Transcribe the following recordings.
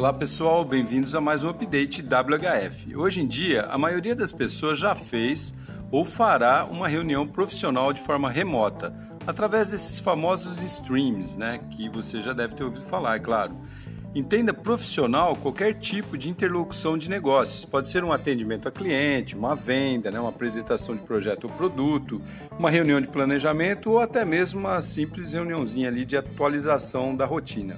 Olá pessoal, bem-vindos a mais um update WHF. Hoje em dia, a maioria das pessoas já fez ou fará uma reunião profissional de forma remota, através desses famosos streams, né, que você já deve ter ouvido falar, é claro. Entenda profissional qualquer tipo de interlocução de negócios. Pode ser um atendimento a cliente, uma venda, né, uma apresentação de projeto ou produto, uma reunião de planejamento ou até mesmo uma simples reuniãozinha ali de atualização da rotina.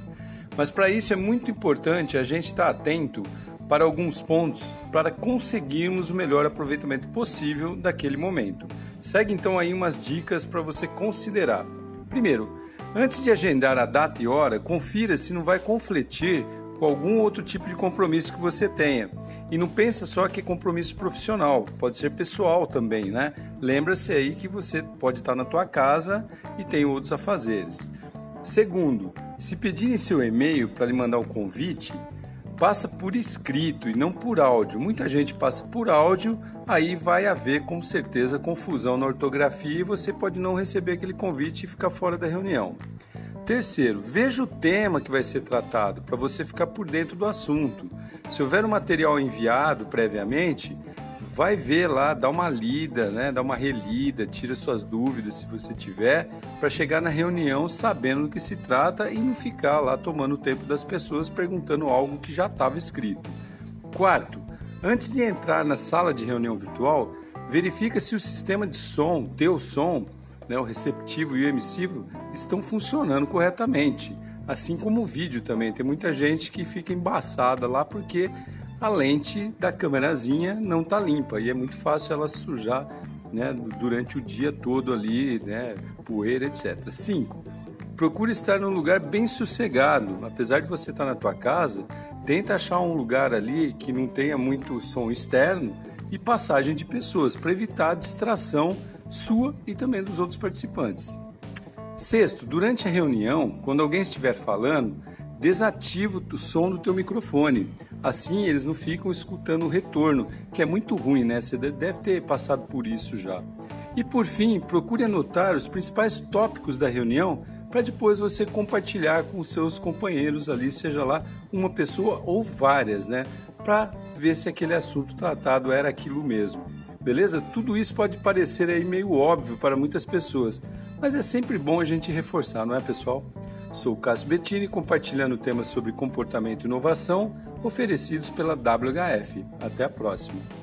Mas para isso é muito importante a gente estar atento para alguns pontos para conseguirmos o melhor aproveitamento possível daquele momento. Segue então aí umas dicas para você considerar. Primeiro, Antes de agendar a data e hora, confira se não vai conflitir com algum outro tipo de compromisso que você tenha. E não pensa só que é compromisso profissional, pode ser pessoal também, né? Lembra-se aí que você pode estar na tua casa e tem outros afazeres. Segundo, se pedirem seu e-mail para lhe mandar o convite, passa por escrito e não por áudio. Muita gente passa por áudio, aí vai haver com certeza confusão na ortografia e você pode não receber aquele convite e ficar fora da reunião. Terceiro, veja o tema que vai ser tratado para você ficar por dentro do assunto. Se houver um material enviado previamente, vai ver lá, dá uma lida, né? dá uma relida, tira suas dúvidas se você tiver, para chegar na reunião sabendo do que se trata e não ficar lá tomando o tempo das pessoas perguntando algo que já estava escrito. Quarto, antes de entrar na sala de reunião virtual, verifica se o sistema de som, teu som, né, o receptivo e o emissivo estão funcionando corretamente. Assim como o vídeo também. Tem muita gente que fica embaçada lá porque a lente da câmerazinha não está limpa e é muito fácil ela sujar né, durante o dia todo ali, né, poeira, etc. 5. Procure estar num lugar bem sossegado. Apesar de você estar na tua casa, tenta achar um lugar ali que não tenha muito som externo e passagem de pessoas para evitar a distração sua e também dos outros participantes. Sexto, durante a reunião, quando alguém estiver falando, desativa o som do teu microfone. Assim eles não ficam escutando o retorno, que é muito ruim, né? Você deve ter passado por isso já. E por fim, procure anotar os principais tópicos da reunião para depois você compartilhar com os seus companheiros ali, seja lá uma pessoa ou várias, né? Para ver se aquele assunto tratado era aquilo mesmo. Beleza? Tudo isso pode parecer aí meio óbvio para muitas pessoas, mas é sempre bom a gente reforçar, não é, pessoal? Sou o Cássio Bettini compartilhando temas sobre comportamento e inovação oferecidos pela WHF. Até a próxima!